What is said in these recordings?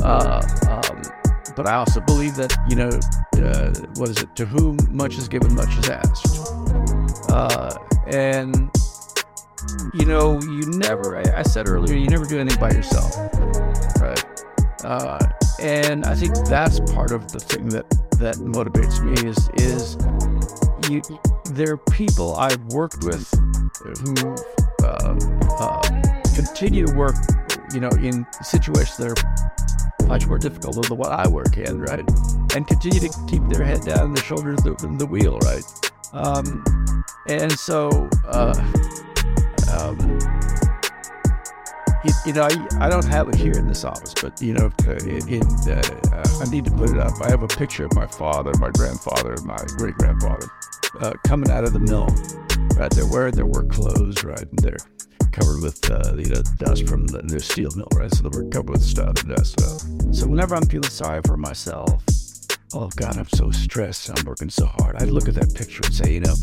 Uh, um, but I also believe that, you know, uh, what is it? To whom much is given, much is asked. Uh, and, you know, you never, I, I, said earlier, you never do anything by yourself. Right. Uh, and I think that's part of the thing that, that motivates me is, is you, there are people I've worked with who uh, uh, continue to work, you know, in situations that are much more difficult than one I work in, right? And continue to keep their head down their shoulders the, the wheel, right? Um, and so, uh, um, you, you, know, I, I, don't have it here in this office, but you know, it, it, uh, I need to put it up. I have a picture of my father, my grandfather, my great grandfather uh, coming out of the mill. Right, they're wearing their work clothes, right, and they're covered with uh, you know dust from the, steel mill, right? So they're covered with stuff, dust. So, so whenever I'm feeling sorry for myself, oh God, I'm so stressed. I'm working so hard. I look at that picture and say, you know,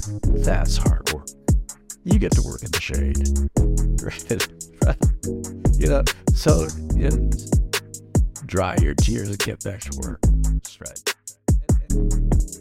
that's hard work. You get to work in the shade? You know, so you know, dry your tears and get back to work. That's right.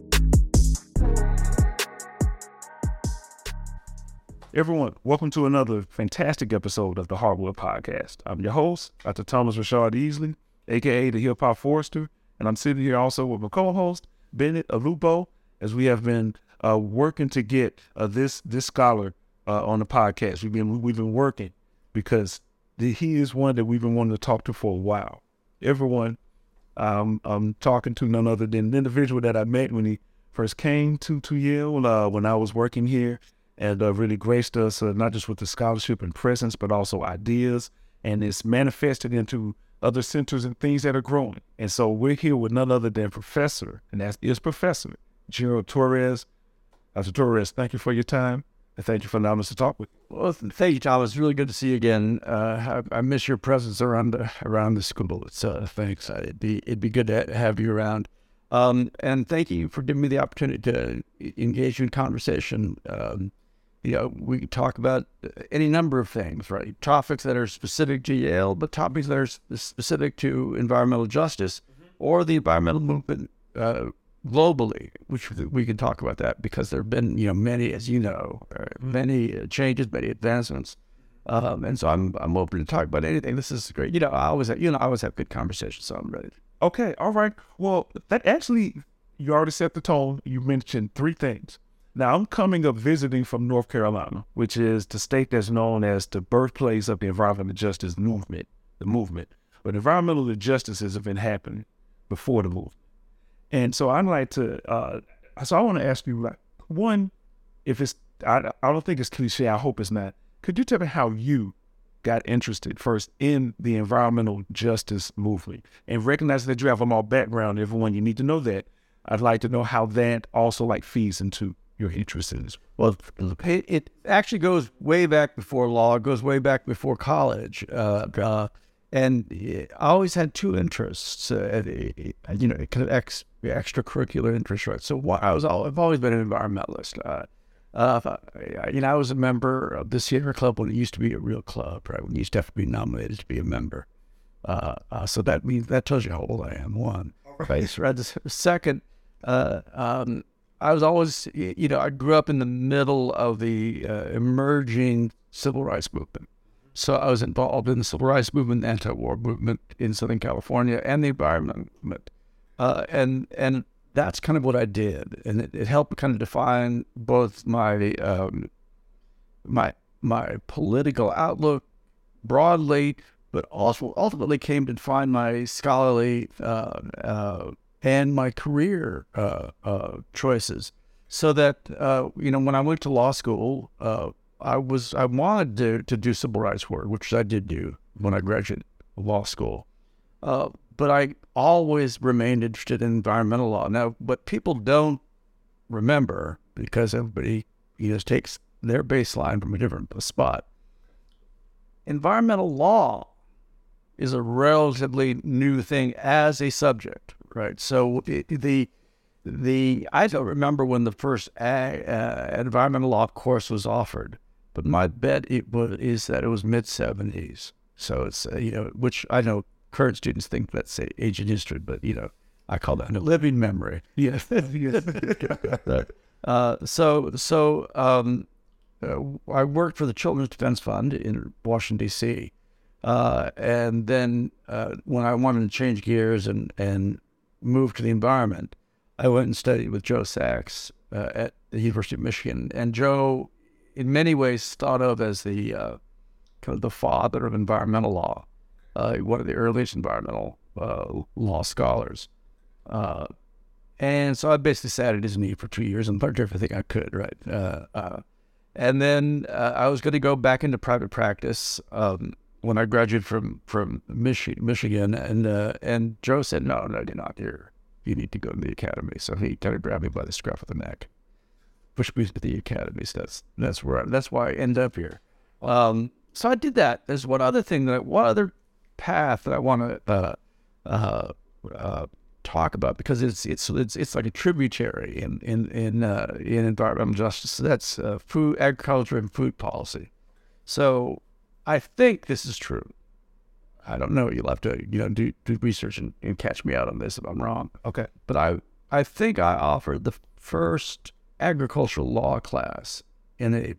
Everyone, welcome to another fantastic episode of the Hardwood Podcast. I'm your host, Dr. Thomas Rashard Easley, aka the Hip Hop Forester, and I'm sitting here also with my co-host Bennett Olupo, as we have been uh, working to get uh, this this scholar uh, on the podcast. We've been we've been working because the, he is one that we've been wanting to talk to for a while. Everyone, um, I'm talking to none other than the individual that I met when he first came to to Yale uh, when I was working here and uh, really graced us uh, not just with the scholarship and presence, but also ideas. And it's manifested into other centers and things that are growing. And so we're here with none other than Professor, and that is Professor Gerald Torres. Dr. Torres, thank you for your time. And thank you for allowing us to talk with you. Well, thank you, Tom. It's really good to see you again. Uh, I, I, miss your presence around the, around the school. It's uh, thanks. Uh, it'd be it'd be good to have you around. Um, and thank you for giving me the opportunity to engage you in conversation. Um, you know, we can talk about any number of things, right? Topics that are specific to Yale, but topics that are specific to environmental justice mm-hmm. or the environmental movement uh, globally, which we can talk about that because there have been, you know, many, as you know, uh, mm-hmm. many changes, many advancements. Um, and so I'm I'm open to talk about anything. This is great. You know, I always have, you know I always have good conversations, so I'm ready. Okay, all right. Well, that actually you already set the tone. You mentioned three things. Now, I'm coming up visiting from North Carolina, which is the state that's known as the birthplace of the environmental justice movement, the movement. But environmental injustices have been happening before the movement. And so I'd like to, uh, so I want to ask you, like, one, if it's, I, I don't think it's cliche, I hope it's not. Could you tell me how you got interested first in the environmental justice movement and recognizing that you have a more background, everyone, you need to know that. I'd like to know how that also like feeds into your interest in? Well, it, it, actually goes way back before law. It goes way back before college. Uh, uh, and I always had two interests, uh, you know, kind of ex, extracurricular interests, right? So I was, I've always been an environmentalist. Uh, uh, you know, I was a member of the Sierra Club when it used to be a real club, right? When you used to have to be nominated to be a member. Uh, uh, so that means that tells you how old I am. One, right? right. Second, uh, um, I was always, you know, I grew up in the middle of the uh, emerging civil rights movement. So I was involved in the civil rights movement, anti-war movement in Southern California, and the environment movement. Uh, and and that's kind of what I did, and it, it helped kind of define both my um, my my political outlook broadly, but also ultimately came to define my scholarly uh, uh, and my career uh, uh, choices. So that uh, you know, when I went to law school, uh, I was I wanted to to do civil rights work, which I did do when I graduated law school. Uh, but I always remained interested in environmental law. Now, what people don't remember, because everybody you know takes their baseline from a different spot, environmental law is a relatively new thing as a subject right? So the the I don't remember when the first uh, environmental law course was offered, but my bet it was, is that it was mid seventies. So it's uh, you know, which I know current students think that's ancient history, but you know, I call that a living memory. Yes. Uh, so so um, uh, I worked for the Children's Defense Fund in Washington D.C. Uh, and then uh, when I wanted to change gears and and move to the environment, I went and studied with Joe Sax uh, at the University of Michigan. And Joe, in many ways, thought of as the uh, kind of the father of environmental law, uh, one of the earliest environmental law scholars. And so I basically sat at his knee for two years and learned everything I could, right? Uh, uh, and then uh, I was going to go back into private practice um, when I graduated from from Michi- Michigan, and uh, and Joe said, "No, no, you're not here. You need to go to the academy." So he kind of grabbed me by the scruff of the neck, pushed me to the academy. So that's that's where I, that's why I end up here. Um, so I did that. There's one other thing that one other path that I want to uh, uh, talk about because it's it's it's it's like a tributary in in in uh, in environmental justice. That's uh, food, agriculture, and food policy. So I think this is true. I don't know. You'll have to you know do do research and, and catch me out on this if I'm wrong. Okay, but I I think I offered the first agricultural law class in a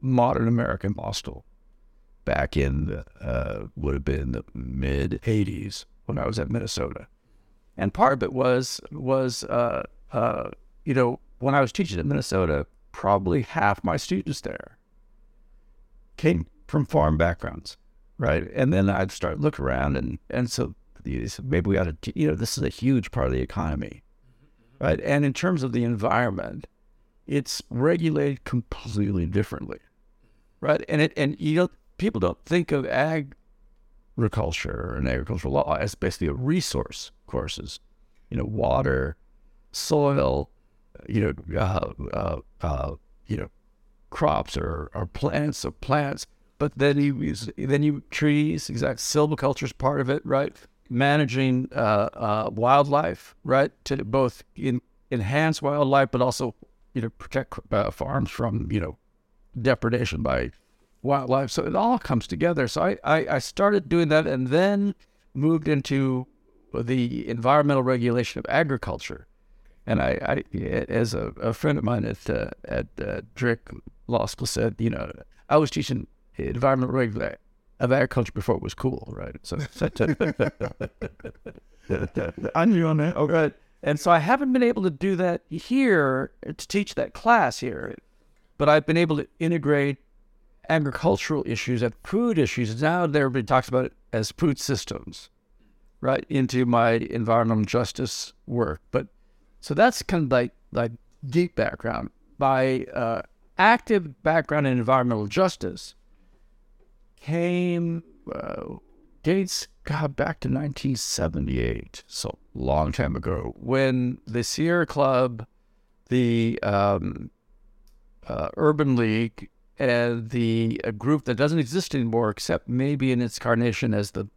modern American school back in the, uh, would have been the mid '80s when I was at Minnesota and part of it was was uh, uh, you know when I was teaching at Minnesota, probably half my students there came from farm backgrounds, right? And then I'd start look around, and and so maybe we ought to you know this is a huge part of the economy, right? And in terms of the environment, it's regulated completely differently, right? And it and you know people don't think of ag agriculture and agricultural law as basically a resource courses, you know, water, soil, you know, uh, uh, uh, you know, crops or, or plants or plants. But then you use then you trees, exact silviculture is part of it, right? Managing uh, uh, wildlife, right, to both in, enhance wildlife, but also you know protect uh, farms from you know depredation by wildlife. So it all comes together. So I, I, I started doing that and then moved into the environmental regulation of agriculture. And I, I as a, a, friend of mine at uh, at uh, Drake Law School said, you know, I was teaching environmental regulation of agriculture before it was cool, right? So I knew on that. Okay. Right. And so I haven't been able to do that here to teach that class here, but I've been able to integrate agricultural issues and food issues. Now everybody talks about it as food systems, right, into my environmental justice work. But so that's kind of like like deep background. My uh, active background in environmental justice came uh, dates got back to 1978, so long time ago, when the Sierra Club, the um, uh, Urban League, uh, the a group that doesn't exist anymore, except maybe in its incarnation as the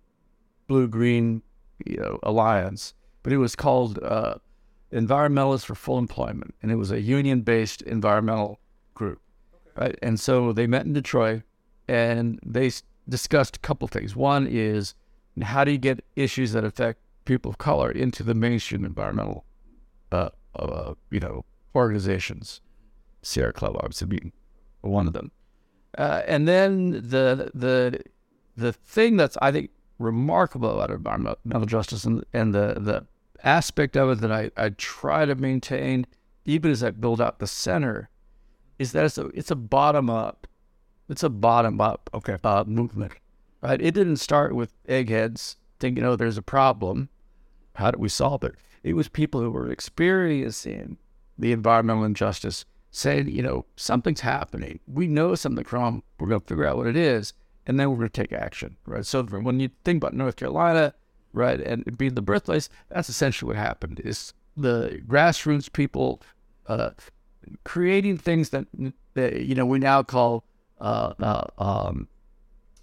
Blue Green, you know, Alliance. But it was called uh, Environmentalists for Full Employment, and it was a union-based environmental group, okay. right? And so they met in Detroit, and they discussed a couple things. One is how do you get issues that affect people of color into the mainstream environmental, uh, uh, you know, organizations. Sierra Club obviously being one of them. Uh, and then the the the thing that's I think remarkable about environmental justice and, and the the aspect of it that I, I try to maintain even as I build out the center is that it's a it's a bottom up it's a bottom up okay uh, movement right it didn't start with eggheads thinking oh there's a problem how do we solve it it was people who were experiencing the environmental injustice saying, you know, something's happening. We know something's wrong. We're going to figure out what it is, and then we're going to take action, right? So when you think about North Carolina, right, and being the birthplace, that's essentially what happened. Is the grassroots people uh, creating things that, that you know we now call uh, uh, um,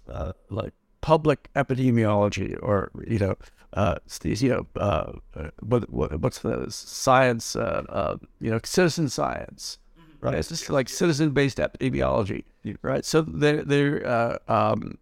uh, like public epidemiology, or you know, uh, you know, uh, what, what, what's the science, you know, citizen science right? It's just like citizen-based epidemiology, right? So they're uh, um,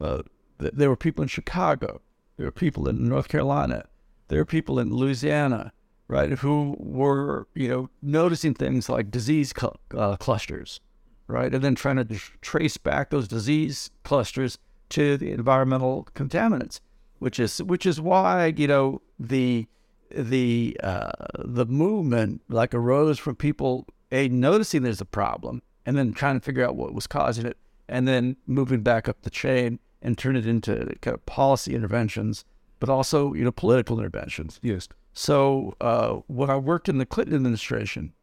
uh, there were people in Chicago, there were people in North Carolina, there were people in Louisiana, right, who were you know noticing things like disease cl- uh, clusters, right, and then trying to trace back those disease clusters to the environmental contaminants, which is which is why you know the the uh, the movement like arose from people a noticing there's a problem and then trying to figure out what was causing it and then moving back up the chain and turn it into kind of policy interventions but also you know political interventions Yes. so uh, when I worked in the Clinton administration,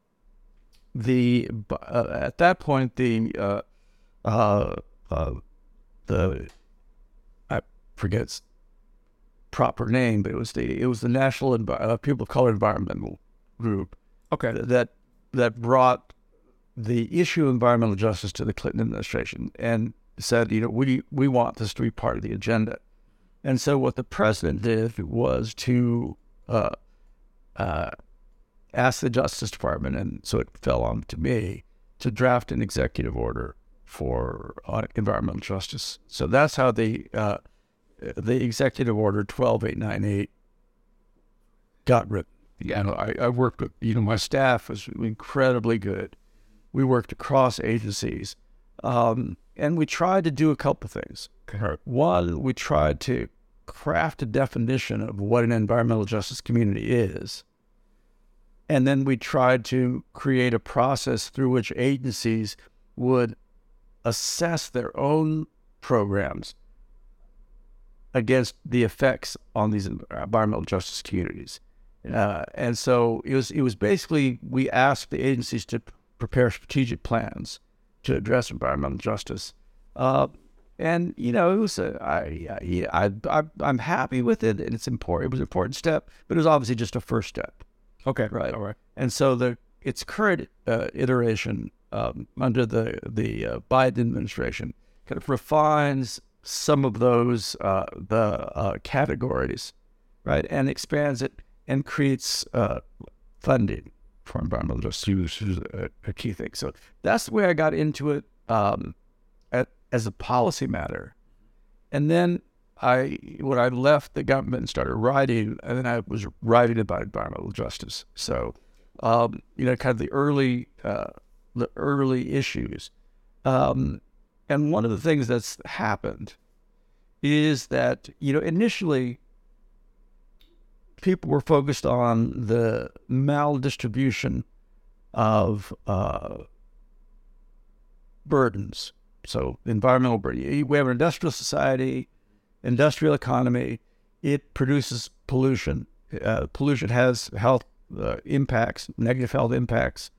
the uh, at that point the uh, uh, uh, the I forget its proper name, but it was the it was the National Envi- uh, People of Color Environmental Group Okay. that that brought the issue of environmental justice to the Clinton administration and said, you know, we we want this to be part of the agenda. And so what the president did was to uh, uh, the Justice Department, and so it fell on to me to draft an executive order for environmental justice. So that's how the uh, the executive order twelve eight nine eight got written. Yeah, I, I worked with you know my staff was incredibly good. We worked across agencies, um, and we tried to do a couple of things. One, we tried to craft a definition of what an environmental justice community is. And then we tried to create a process through which agencies would assess their own programs against the effects on these environmental justice communities. Uh, and so it was it was basically we asked the agencies to prepare strategic plans to address environmental justice. Uh, and you know, it was a, I, I, I, I'm happy with it, and it's important. It was an important step, but it was obviously just a first step, Okay. right? All right. And so the its current uh, iteration um, under the the uh, Biden administration kind of refines some of those uh, the uh, categories, right, and expands it and creates uh, funding for environmental justice, which is a, a key thing. So that's the way I got into it um, at, as a policy matter, and then I when I left the government and started writing, and then I was writing about environmental justice. So, um, you know, kind of the early uh, the early issues, um, and one of the things that's happened is that you know initially people were focused on the maldistribution of uh, burdens. So environmental burden. We have an industrial society industrial economy, it produces pollution. Uh, pollution has health uh, impacts, negative health impacts.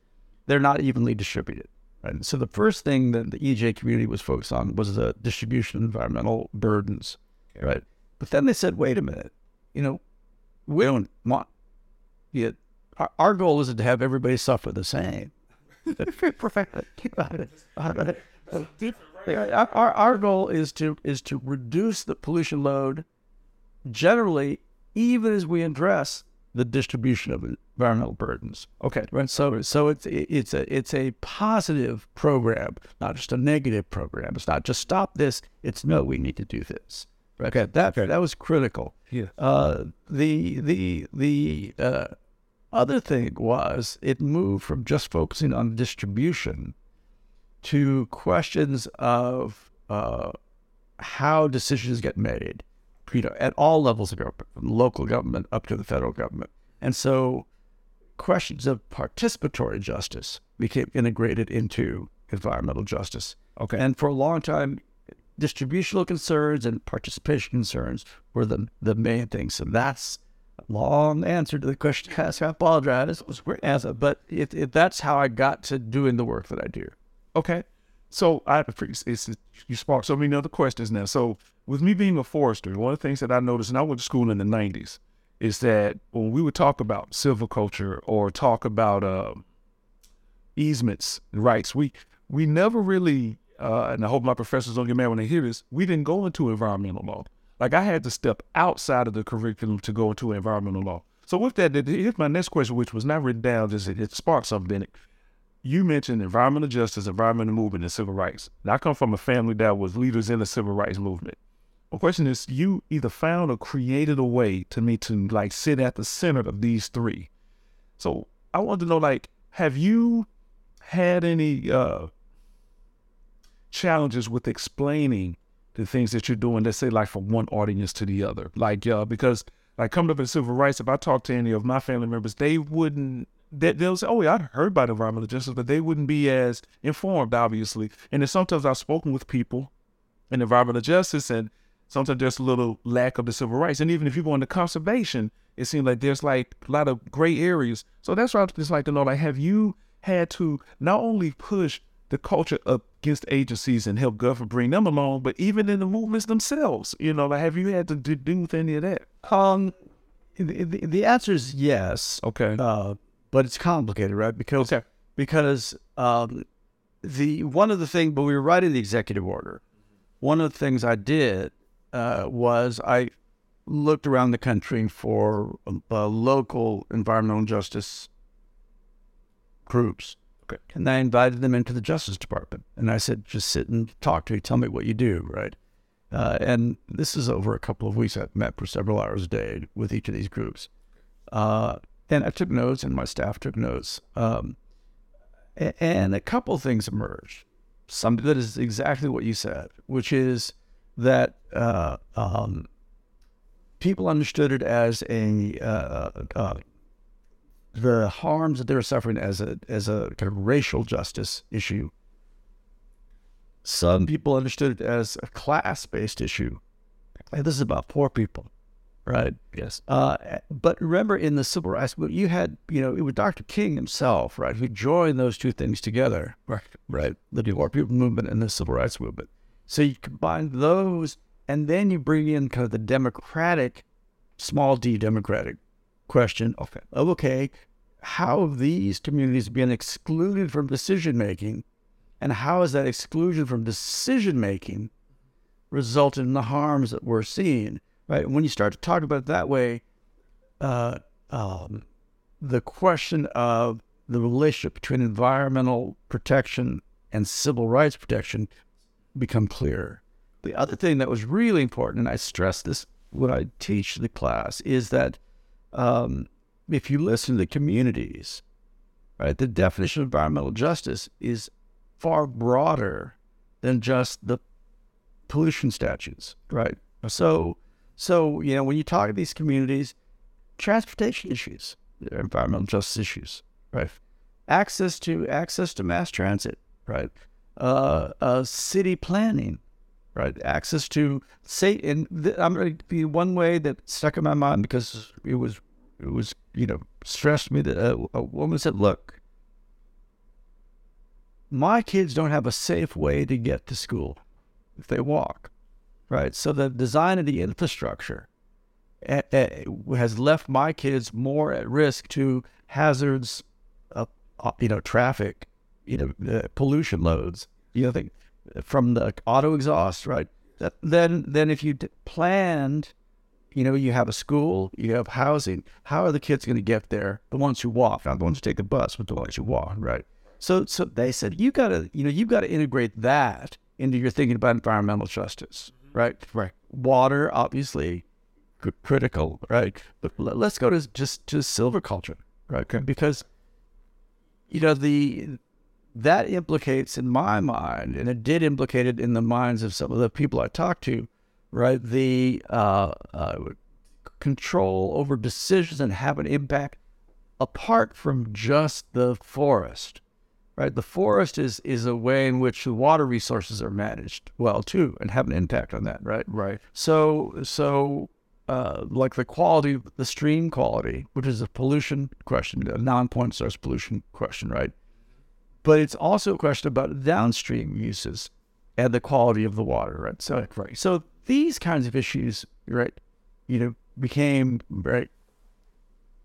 They're not evenly distributed. Right? So the first thing that the EJ community was focused on was the distribution of environmental burdens. Right. But then they said, wait a minute, you know, we don't want it. Our, our goal isn't to have everybody suffer the same. our, our, goal is to is to reduce the pollution load generally even as we address the distribution of environmental burdens. Okay. right? So so it's it's a it's a positive program not just a negative program. It's not just stop this it's no we need to do this. Right? Okay. That that was critical. Yeah. uh the the the uh other thing was it moved from just focusing on distribution to questions of uh, how decisions get made, you know, at all levels of government, from local government up to the federal government. And so questions of participatory justice became integrated into environmental justice. Okay. And for a long time, distributional concerns and participation concerns were the, the main things. So that's a long answer to the question. I apologize. It was a great answer, but it, it, that's how I got to doing the work that I do. Okay. So I it's, you sparked so many other questions now. So with me being a forester, one of the things that I noticed, and I went to school in the '90s, is that when we would talk about silviculture or talk about uh, easements and rights, we we never really, uh, and I hope my professors don't get mad when they hear this, we didn't go into environmental law. Like I had to step outside of the curriculum to go into environmental law. So with that, here's my next question, which was not written down, just it, it sparked something, Bennett you mentioned environmental justice, environmental movement, and civil rights. And I come from a family that was leaders in the civil rights movement. My question is, you either found or created a way to me to like sit at the center of these three. So I wanted to know, like, have you had any uh, challenges with explaining the things that you're doing? Let's say, like, from one audience to the other, like, uh, because like coming up in civil rights, if I talk to any of my family members, they wouldn't. They, they'll say, "Oh, yeah, I heard about environmental justice," but they wouldn't be as informed, obviously. And then sometimes I've spoken with people in environmental justice, and sometimes there's a little lack of the civil rights. And even if you go into conservation, it seems like there's like a lot of gray areas. So that's why I just like to know, like, have you had to not only push the culture up against agencies and help government bring them along, but even in the movements themselves, you know, like, have you had to do with any of that? Um, the, the, the answer is yes. Okay. Uh, but it's complicated, right? Because Okay. because um, the one of the things, but we were writing the executive order. One of the things I did uh, was I looked around the country for uh, local environmental justice groups. Okay. And I invited them into the Justice Department. And I said, just sit and talk to me, tell me what you do, right? Uh, and this is over a couple of weeks. I met for several hours a day with each of these groups. Uh, and I took notes, and my staff took notes. Um, and a couple things emerged. Something that is exactly what you said, which is that uh, um, people understood it as a uh, uh, the harms that they were suffering as a as a kind of racial justice issue. Some people understood it as a class based issue. Like, this is about poor people, right? Yes. Uh, but remember, in the civil rights movement, you had, you know, it was Dr. King himself, right, who joined those two things together, Right. right? The poor people movement and the civil rights movement. So you combine those, and then you bring in kind of the democratic, small d democratic question Okay. of, okay, how have these communities been excluded from decision making? And how has that exclusion from decision making resulted in the harms that we're seeing? Right. And when you start to talk about it that way, uh, um, the question of the relationship between environmental protection and civil rights protection become clearer. The other thing that was really important, and I stress this when I teach the class, is that um, if you listen to the communities, right, the definition of environmental justice is far broader than just the pollution statutes, right? So, so you know, when you talk to these communities, transportation issues, environmental justice issues, right? Access to access to mass transit, right? Uh, uh, city planning, right? Access to say, and th- I'm going to be one way that stuck in my mind because it was, it was, you know, stressed me that a, a woman said, "Look, my kids don't have a safe way to get to school if they walk, right? So the design of the infrastructure has left my kids more at risk to hazards, of, uh, you know, traffic, you know, pollution loads, you know, think from the auto exhaust, right? That, then, then if you d- planned, you know, you have a school, you have housing. How are the kids going to get there? The ones who walk, not the ones who take the bus, but the ones who walk, right? So, so they said you got to, you know, you've got to integrate that into your thinking about environmental justice, right? Right. Water, obviously, cr- critical, right? But l- let's go to just to silviculture, right? Because you know the that implicates in my mind, and it did implicate it in the minds of some of the people I talked to, right? The uh, uh, control over decisions and have an impact apart from just the forest, right? The forest is is a way in which the water resources are managed well too, and have an impact on that, right? Right. So so uh, like the quality, the stream quality, which is a pollution question, a non-point source pollution question, right? But it's also a question about downstream uses and the quality of the water, right? So Right. so these kinds of issues, right, you know, became right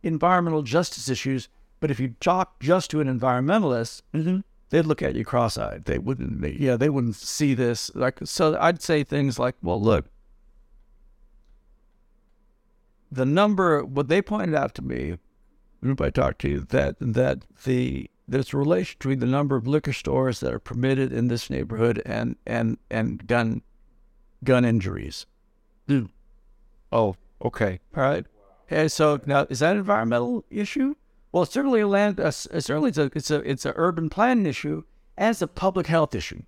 environmental justice issues. But if you talk just to an environmentalist, mm-hmm, they'd look at you cross-eyed. They wouldn't, they, yeah, they wouldn't see this. Like, so I'd say things like, "Well, look, the number." What they pointed out to me, group I talked to, you, that that the there's a relation between the number of liquor stores that are permitted in this neighborhood and and and gun gun injuries, mm. Oh, okay. All right. And so now, is that an environmental issue? Well, certainly land. Uh, certainly, it's a it's a it's an urban planning issue as a public health issue,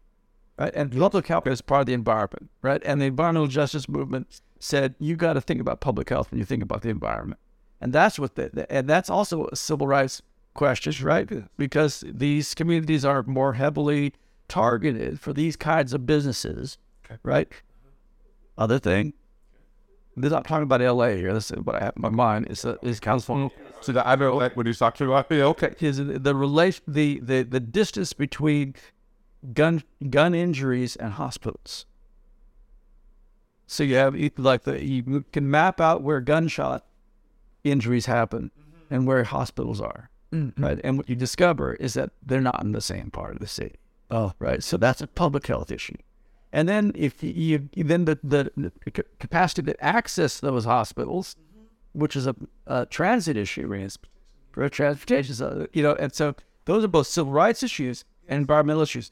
right? And public health is part of the environment, right? And the environmental justice movement said you got to think about public health when you think about the environment, and that's what the, and that's also a civil rights question, right? Because these communities are more heavily targeted for these kinds of businesses, okay. right? Other thing, this I'm talking about L.A. here. This is what I have in my mind is uh, is California. So the other like when you talk to about okay, is the relation the, the the distance between gun gun injuries and hospitals. So you have like the you can map out where gunshot injuries happen mm-hmm. and where hospitals are, mm-hmm. right? And what you discover is that they're not in the same part of the city. Oh, right. So that's a public health issue. And then if you, then the, the, the, capacity to access those hospitals, mm-hmm. which is a, a, transit issue, for transportation, so, you know, and so those are both civil rights issues and environmental issues.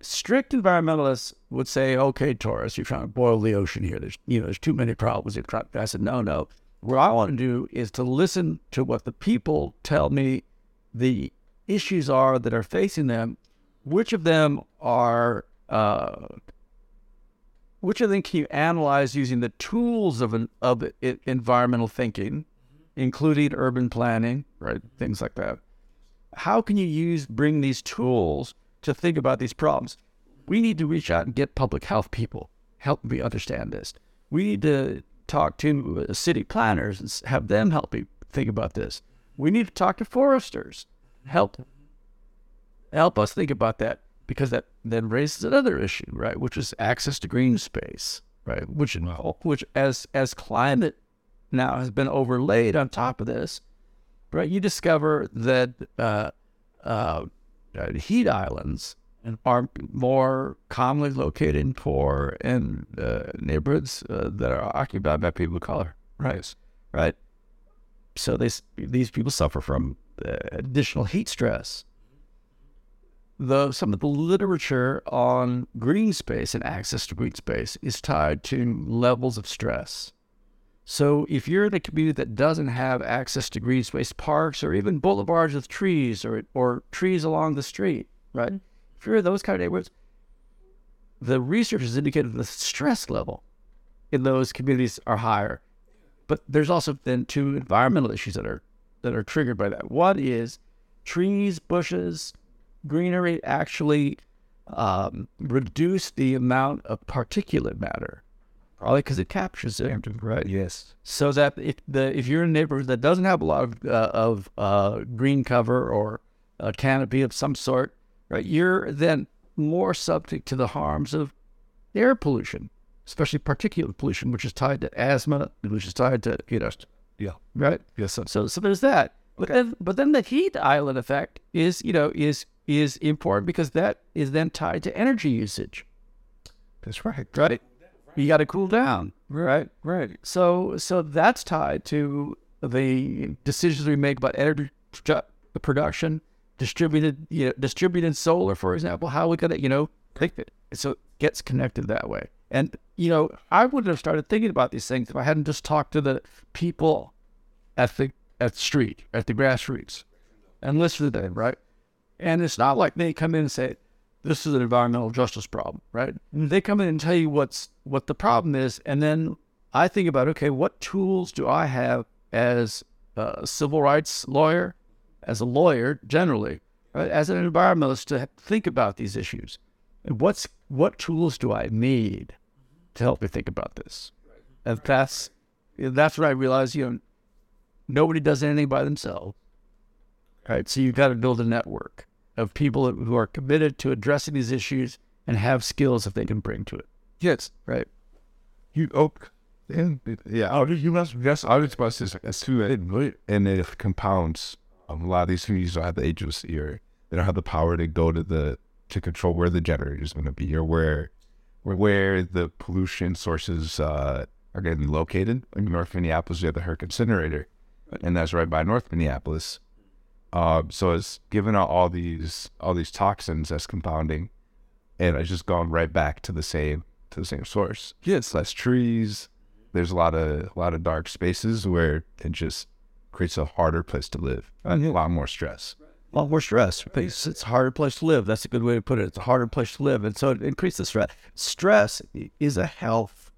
Strict environmentalists would say, "Okay, Torres, you're trying to boil the ocean here. There's, you know, there's too many problems." I said, "No, no. What I want to do is to listen to what the people tell me the issues are that are facing them. Which of them are uh, which I think you analyze using the tools of an, of environmental thinking, including urban planning, right, things like that. How can you use bring these tools to think about these problems? We need to reach out and get public health people help me understand this. We need to talk to uh, city planners and have them help me think about this. We need to talk to foresters, help help us think about that because that then raises another issue, right? Which is access to green space, right? Which wow. which as as climate now has been overlaid on top of this, right? You discover that uh, uh, heat islands are more commonly located in poor and uh, neighborhoods uh, that are occupied by people of color, right? Right. So they, these people suffer from uh, additional heat stress the some of the literature on green space and access to green space is tied to levels of stress. So if you're in a community that doesn't have access to green space parks or even boulevards with trees or or trees along the street, right? Mm-hmm. If you're in those kind of neighborhoods, the research has indicated the stress level in those communities are higher. But there's also then two environmental issues that are that are triggered by that. One is trees, bushes, greenery actually um, reduce the amount of particulate matter, probably because it captures it, right? Yes. So that if the if you're in a neighborhood that doesn't have a lot of uh, of uh, green cover or a canopy of some sort, right, you're then more subject to the harms of air pollution, especially particulate pollution, which is tied to asthma, which is tied to you know, yeah, right. Yes. So so, so there's that. But then, but then the heat island effect is you know is is important because that is then tied to energy usage. That's right. Right. You got to cool down. Right. Right. So so that's tied to the decisions we make about energy production, distributed you know, distributed solar, for example. How we gonna you know take it. So it gets connected that way. And you know, I wouldn't have started thinking about these things if I hadn't just talked to the people at the at the street, at the grassroots, and listened to them. Right. And it's not like they come in and say, this is an environmental justice problem, right? They come in and tell you what's what the problem is, and then I think about okay, what tools do I have as a civil rights lawyer, as a lawyer generally, right? as an environmentalist to think about these issues, and what's what tools do I need to help me think about this? And that's that's what I realized. You know, nobody does anything by themselves. Right. So you've got to build a network of people who are committed to addressing these issues and have skills that they can bring to it. Yes. Right. You oh and yeah, oh, you must yes, I was about to say that's too and it compounds um, a lot of these communities don't have the agency or they don't have the power to go to the to control where the generator is going to be or where where where the pollution sources uh, are going to be located. In North Minneapolis, you have the Herc incinerator, and that's right by North Minneapolis. Uh, so it's given out all these all these toxins as compounding, and it's just gone right back to the same to the same source. Yes. less trees. There's a lot of a lot of dark spaces where it just creates a harder place to live. A lot more stress. A lot more stress. It's, it's a harder place to live. That's a good way to put it. It's a harder place to live, and so it increases stress. Stress is a health,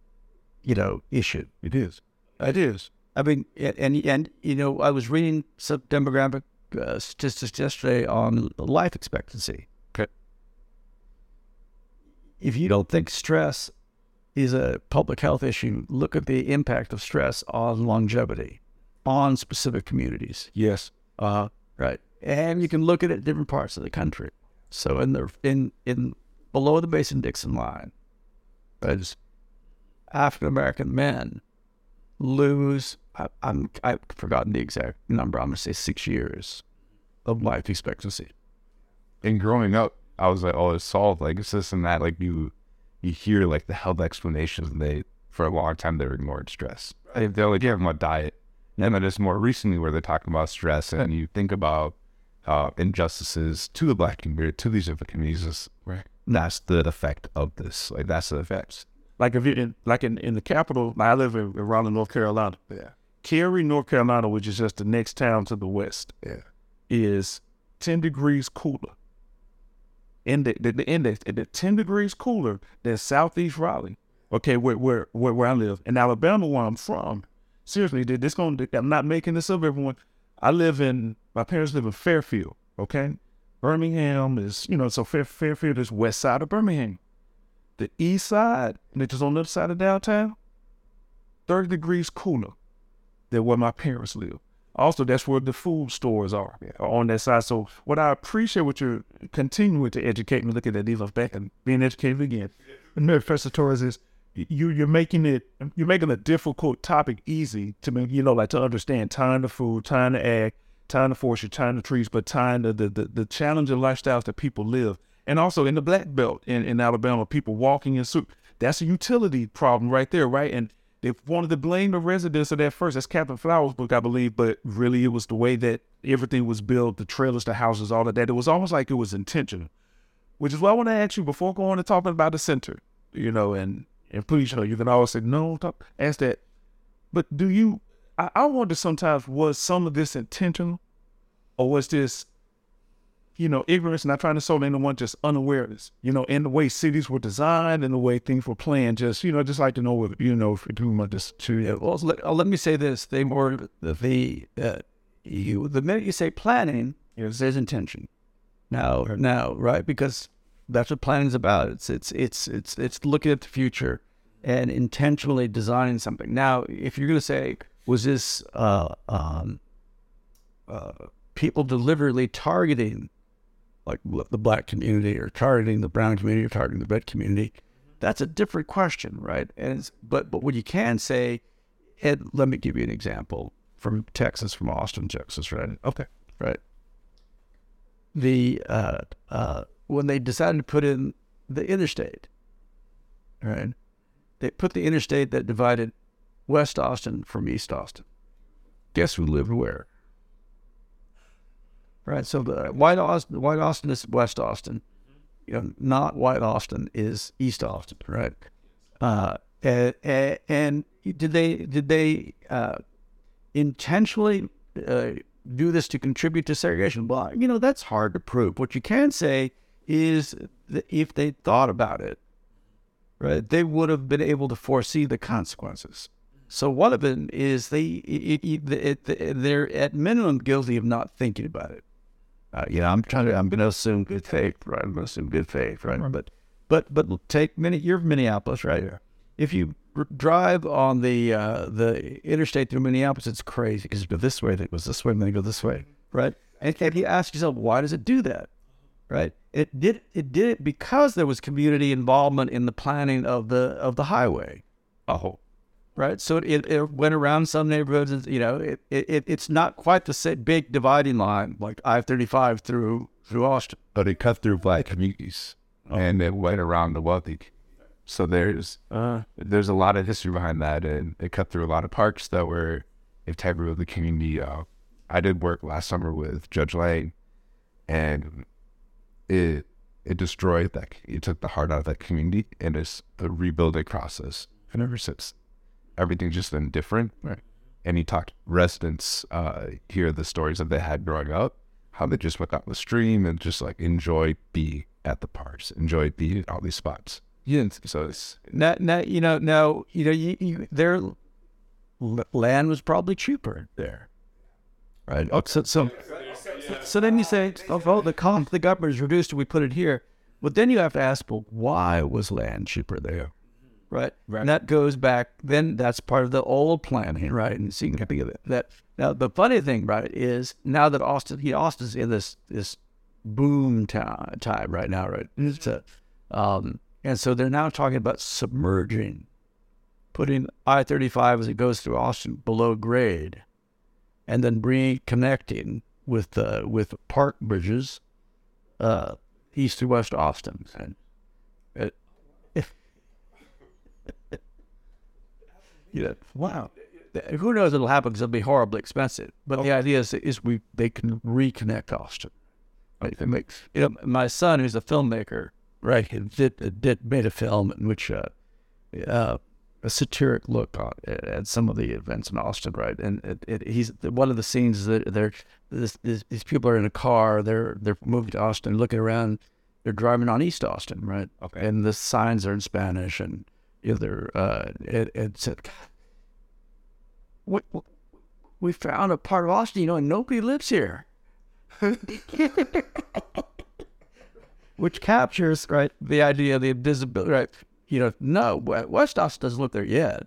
you know, issue. It is. It is. I mean, and and, and you know, I was reading some demographic uh, statistics yesterday on life expectancy. Okay. If you don't think stress is a public health issue, look at the impact of stress on longevity, on specific communities. Yes. Uh, right. And you can look at it in different parts of the country. So in the in in below the Mason Dixon line, as African American men lose I, I'm I've forgotten the exact number. I'm gonna say six years of life expectancy. And growing up, I was like, oh, it's solved. Like it's this and that. Like you, you hear like the health explanations, and they for a long time they were ignoring stress. They- They're like talking about diet, and then it's more recently where they're talking about stress, and you think about uh, injustices to the black community, to these different communities. Right. That's the effect of this. Like that's the effects. Like if you in like in, in the capital, I live in, in Raleigh, North Carolina. Yeah. Cary, North Carolina, which is just the next town to the west, Yeah. is ten degrees cooler. Index the, the index the ten degrees cooler than southeast Raleigh. Okay, where where where, where I live. In Alabama where I'm from. Seriously, this gonna I'm not making this up, everyone. I live in my parents live in Fairfield, okay? Birmingham is, you know, so Fair, Fairfield is west side of Birmingham. The east side, which is on the other side of downtown, 30 degrees cooler than where my parents live. Also, that's where the food stores are, are uh, on that side. So, what I appreciate what you're continuing to educate me, looking at these back and being educated again. And Professor Torres is you you're making it you're making a difficult topic easy to me, you know, like to understand tying the food, tying the ag, tying the forestry, tying the trees, but tying the the, the, the challenging lifestyles that people live. And also in the black belt in, in Alabama, people walking in suit. That's a utility problem right there, right? And they wanted to blame the residents of that first. That's Catherine Flowers' book, I believe, but really it was the way that everything was built, the trailers, the houses, all of that. It was almost like it was intentional. Which is why I want to ask you before going to talking about the center, you know, and and please, you know, you can always say no, talk, ask that. But do you? I, I wonder sometimes was some of this intentional, or was this, you know, ignorance? Not trying to solve anyone, just unawareness. You know, in the way cities were designed, and the way things were planned. Just you know, just like to know, what, you know, if you're doing this too. Yeah, well, let, uh, let me say this: they more the uh, you the minute you say planning, Yes. there's intention. Now, now, right? Because that's what planning is about. It's it's it's it's it's looking at the future and intentionally designing something. Now, if you're going to say, was this uh, um, uh, people deliberately targeting like the black community or targeting the brown community or targeting the red community? That's a different question, right? And it's, but but what you can say, and let me give you an example from Texas, from Austin, Texas, right? Okay. right? The uh, uh, when they decided to put in the interstate, right? They put the interstate that divided West Austin from East Austin. Guess who lived where? Right. So the White Austin, White Austin is West Austin. You know, not White Austin is East Austin, right? Uh, and, and did they did they uh, intentionally uh, do this to contribute to segregation? Well, you know, that's hard to prove. What you can say is that if they thought about it, right, they would have been able to foresee the consequences. So one of them is they it, it, it, they're at minimum guilty of not thinking about it. Uh, you know, I'm trying to I'm going to assume good faith, right? I'm going to assume good faith, right? But but but take many. You're from Minneapolis, right? If you drive on the uh, the interstate through Minneapolis, it's crazy because you go this way, then it goes this way, and then it goes this way, right? And, and you ask yourself, why does it do that? Right? It did it did it because there was community involvement in the planning of the of the highway. Oh, Right, so it, it went around some neighborhoods. And, you know, it, it it's not quite the same big dividing line like I thirty five through through Austin. But it cut through black communities and it went around the wealthy. So there's uh, there's a lot of history behind that, and it cut through a lot of parks that were integral of the community. Uh, I did work last summer with Judge Lane, and it it destroyed that. It took the heart out of that community, and it's the rebuilding process. And ever since, everything's just been different. Right. And he talked residents uh, hear the stories that they had growing up, how they just went down the stream and just like enjoyed being at the parks, enjoyed being at all these spots. Yes. So it's Now, now you know. Now you know. You, you their land was probably cheaper there, right? Oh, so so so then you say, oh, well, the cost the government is reduced, we put it here. But then you have to ask, well, why was land cheaper there? Right? Right. And that goes back, then that's part of the old planning, right? And so you can think of it. That, now, the funny thing, right, is now that Austin, he, Austin's in this this boom time, time right now, right? It's a, um, and so they're now talking about submerging, putting I 35 as it goes through Austin below grade, and then reconnecting with uh, with park bridges, uh, east to west Austin. And it, you know, wow. Who knows it'll happen because it'll be horribly expensive. But the idea is, is we they can reconnect Austin. Right? They make, you know, my son, who's a filmmaker, right, he did, did made a film in which uh, uh, a satiric look on at some of the events in Austin, right? And it, it, he's one of the scenes that they're this, this, these people are in a car, they're they're moving to Austin, looking around, they're driving on East Austin, right? Okay. And the signs are in Spanish, and they're uh, it, it said, we, we found a part of Austin, you know, and nobody lives here. Which captures right the idea of the invisibility, right? You know, no, West Austin doesn't look there yet,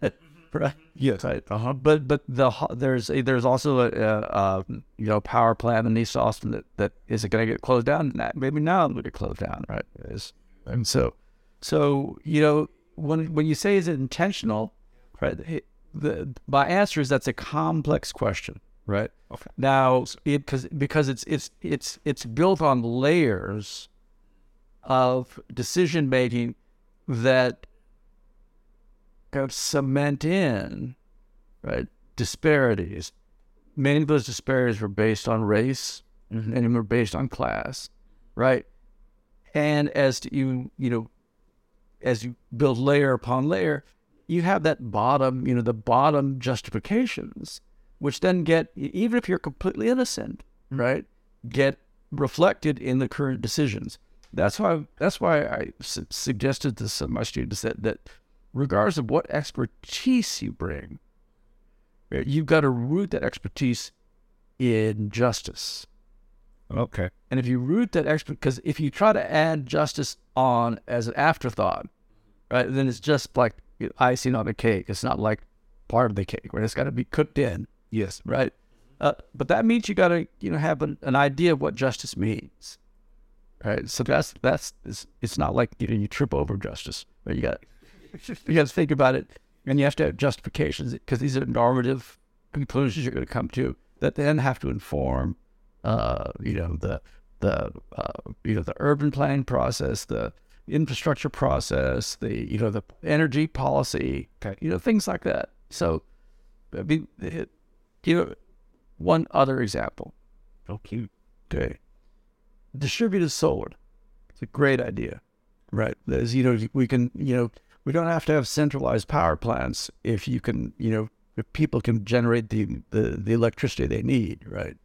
right? Yes. Right. Uh-huh. But but the there's a, there's also a, a, a you know power plant in East Austin that that is it going to get closed down? Maybe now it'll get closed down, right? Is and so so you know when when you say is it intentional, right? it- the my answer is that's a complex question, right? Okay. Now, because because it's it's it's it's built on layers of decision making that kind of cement in right disparities. Many of those disparities were based on race, mm-hmm. and many were based on class, right? And as to you you know, as you build layer upon layer, you have that bottom, you know, the bottom justifications, which then get, even if you're completely innocent, mm-hmm. right, get reflected in the current decisions. That's why. That's why I su- suggested to some of my students that that regardless of what expertise you bring, right, you've got to root that expertise in justice. Okay. And if you root that extra, because if you try to add justice on as an afterthought, right, then it's just like icing on the cake. It's not like part of the cake, right? It's got to be cooked in, Yes. right? Uh, but that means you got to, you know, have an, an idea of what justice means, right? So that's that's it's, it's not like you know you trip over justice, right? You got you got to think about it, and you have to have justifications because these are normative conclusions you're going to come to that then have to inform, uh, you know, the the uh, you know the urban planning process, the infrastructure process, the you know the energy policy, Okay. you know things like that. So, I mean, it, you know, one other example. Okay. Okay. Distributed solar. It's a great idea. Right. There's, you know, we can, you know, we don't have to have centralized power plants if you can, you know, if people can generate the, the, the electricity they need, right?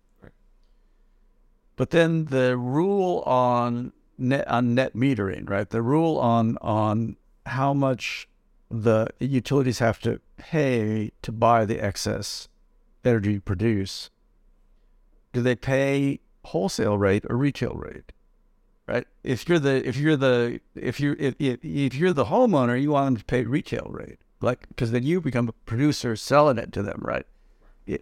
But then the rule on net on net metering, right? The rule on on how much the utilities have to pay to buy the excess energy you produce. Do they pay wholesale rate or retail rate? Right. If you're the if you're the if you if, if if you're the homeowner, you want them to pay retail rate, like because then you become a producer selling it to them, right?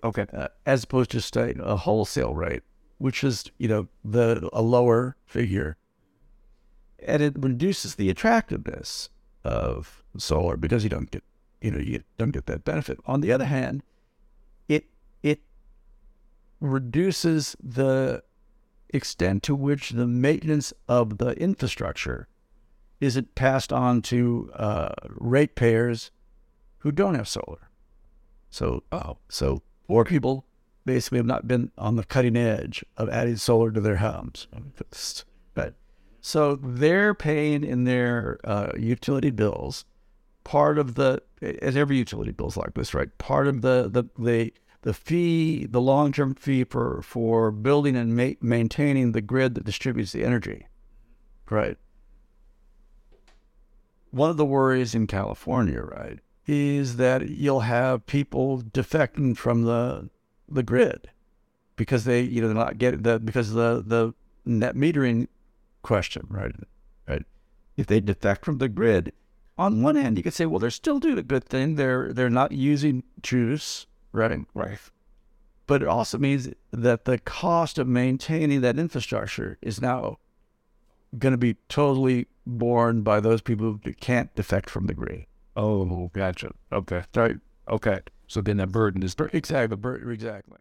Okay. uh, as opposed to just a, a wholesale rate, which is you know the a lower figure, and it reduces the attractiveness of solar because you don't get you know you don't get that benefit. On the other hand, it it reduces the extent to which the maintenance of the infrastructure isn't passed on to uh, ratepayers who don't have solar. So, oh, so poor people basically have not been on the cutting edge of adding solar to their homes. But So they're paying in their uh, utility bills part of the as every utility bill's like this, right? Part of the the the the fee, the long term fee for for building and ma- maintaining the grid that distributes the energy, right? One of the worries in California, right, is that you'll have people defecting from the the grid because they you know they're not getting the because of the the net metering question, right? Right. If they defect from the grid, on one hand, you could say, well, they're still doing a good thing. They're they're not using juice, right? Right. But it also means that the cost of maintaining that infrastructure is now going to be totally borne by those people who can't defect from the grid. Oh, gotcha. Okay. Right. Okay. So then that burden is Exactly. Exactly.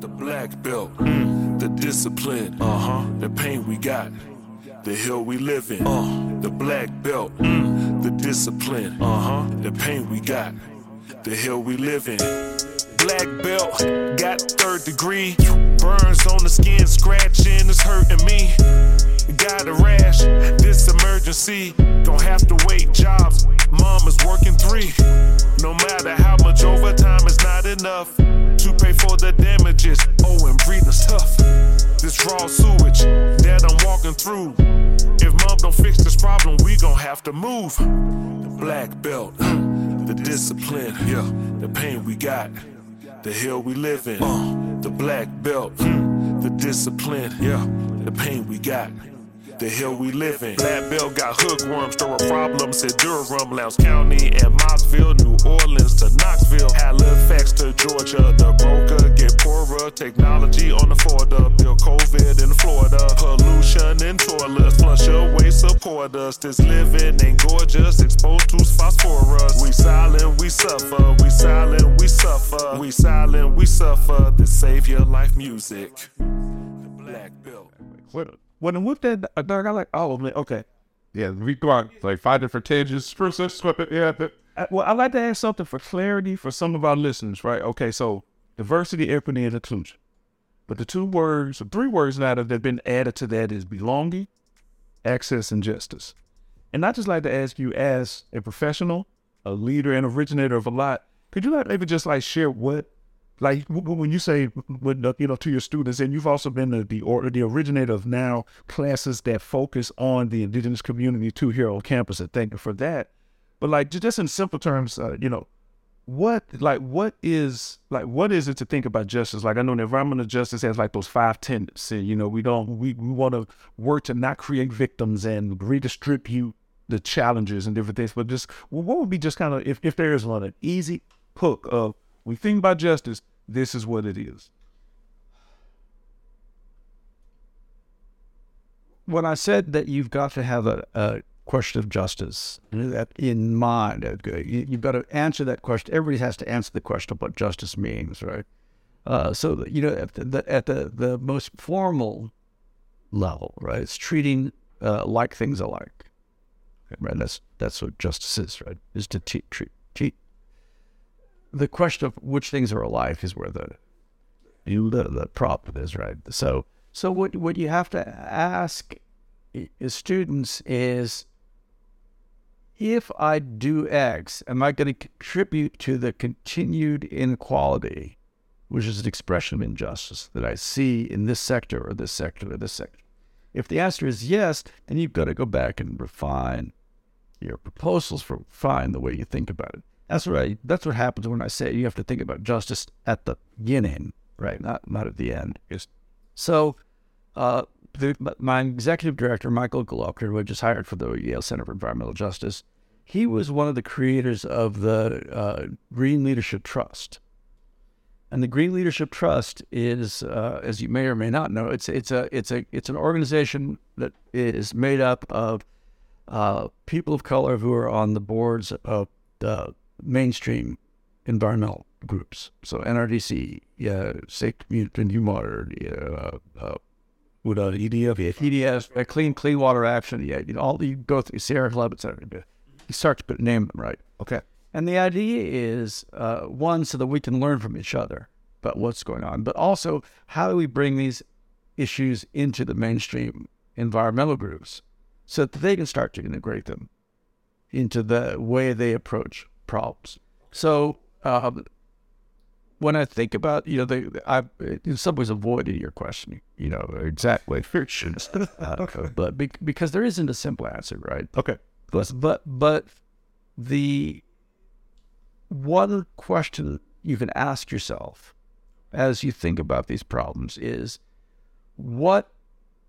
The black belt, mm, the discipline, uh huh, the pain we got, the hill we live in, uh, the black belt, mm, the discipline, uh huh, the pain we got, the hill we live in. Black belt, got third degree, burns on the skin, scratching, it's hurting me. Got a rash, this emergency, don't have to wait jobs, mom is working three. No matter how much overtime is not enough to pay for the damages. Oh, and breathing's tough. This raw sewage that I'm walking through. If mom don't fix this problem, we gon' have to move. The black belt, the discipline, yeah, the pain we got, the hill we live in. Uh, the black belt, the discipline, yeah, the pain we got the hell we live in. Black Belt got hookworms, stirring problems in Durham, Lowndes County, and Mossville, New Orleans to Knoxville. Halifax to Georgia, the broker get poorer. Technology on the Florida, build COVID away, us. This living ain't gorgeous, exposed to phosphorus. We silent, we suffer. We silent, we suffer. We silent, we suffer. The savior life music. The Black Belt. What? When I whipped that uh, dog, I like, oh man, okay. Yeah, we go on like five different tangents. First, let's flip it. Yeah, but I, well, I like to ask something for clarity for some of our listeners, right? Okay, so diversity, equity, and inclusion. But the two words, or three words now that have been added to that is belonging, access, and justice. And I just like to ask you, as a professional, a leader, and originator of a lot, could you like maybe just like share what, like when you say when uh, you know to your students, and you've also been the the, or, the originator of now classes that focus on the indigenous community too here on campus, and thank you for that. But like just in simple terms, uh, you know, what like what is like what is it to think about justice? Like i know the environmental justice has like those five tenets and, you know we don't we, we want to work to not create victims and redistribute the challenges and different things but just what would be just kind of if, if there is one an easy hook of we think about justice this is what it is. When I said that you've got to have a, a question of justice that in mind, uh, you, you've got to answer that question. Everybody has to answer the question of what justice means, right? Uh, so you know, at the, at the the most formal level, right? It's treating uh, like things alike, right? That's that's what justice is, right? Is to te- treat treat. The question of which things are alike is where the the, the problem is, right? So so what what you have to ask i- students is if I do X, am I going to contribute to the continued inequality, which is an expression of injustice that I see in this sector or this sector or this sector? If the answer is yes, then you've got to go back and refine your proposals for refine the way you think about it. That's what I, that's what happens when I say you have to think about justice at the beginning, right? Not not at the end. So uh, the, my executive director, Michael Golovkin, who I just hired for the Yale Center for Environmental Justice, he was one of the creators of the uh, Green Leadership Trust. And the Green Leadership Trust is, uh, as you may or may not know, it's it's a it's a it's an organization that is made up of uh, people of color who are on the boards of the mainstream environmental groups. So NRDC, yeah, Safe Community Water, yeah, with uh, edf PDS, uh, Clean Clean Water Action, yeah, you know, all you go through Sierra Club, et cetera. You start to put, name them right. okay And the idea is uh, one, so that we can learn from each other about what's going on, but also how do we bring these issues into the mainstream environmental groups so that they can start to integrate them into the way they approach problems. So um, when I think about, you know, the, I in some ways avoided your question, you know, exactly. uh, but be, because there isn't a simple answer, right? Okay. But but but the one question you can ask yourself as you think about these problems is what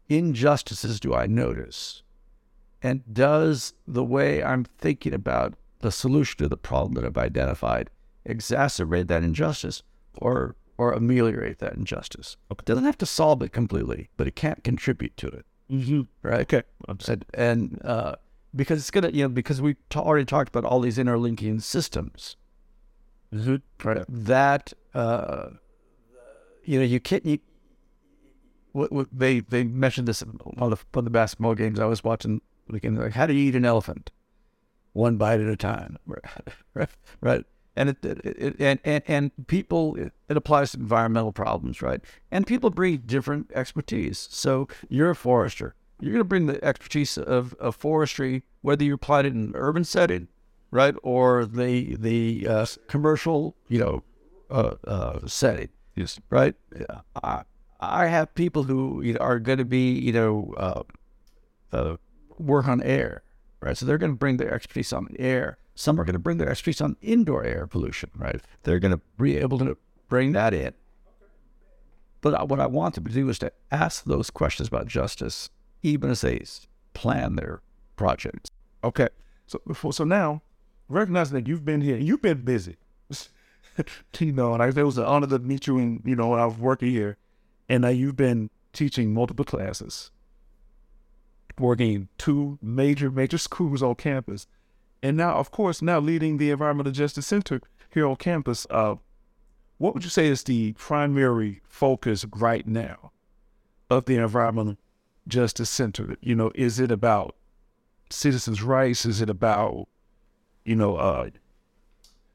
injustices do I notice? And does the way I'm thinking about the solution to the problem that I've identified exacerbate that injustice or or ameliorate that injustice? Okay. It doesn't have to solve it completely, but it can't contribute to it. Mm-hmm. Right. Okay. And, and uh, because it's gonna, you know, because we t- already talked about all these interlinking systems, Mm-hmm. right? That uh, you know, you can't. You, what, what they they mentioned this on the on the basketball games I was watching. Like, how do you eat an elephant? One bite at a time, right? right. And it, it, it and, and and people it, applies to environmental problems, right? And people bring different expertise. So you're a forester. You're going to bring the expertise of, of forestry, whether you apply it in an urban setting, right, or the the uh, commercial, you know, uh, uh, setting. Yes. Right. I, I have people who you know, are going to be, you know, uh, uh, work on air, right? So they're going to bring their expertise on air. Some are going to bring their expertise on indoor air pollution, right? They're going to be able to bring that in. But what I want to do is to ask those questions about justice, even as they plan their projects. Okay. So before, so now, recognizing that you've been here, you've been busy. you know, and I, it was an honor to meet you. And you know, I was working here, and now you've been teaching multiple classes, working in two major major schools on campus, and now, of course, now leading the Environmental Justice Center here on campus. Uh, what would you say is the primary focus right now of the Environmental Justice Center? You know, is it about citizens' rights? Is it about, you know, uh,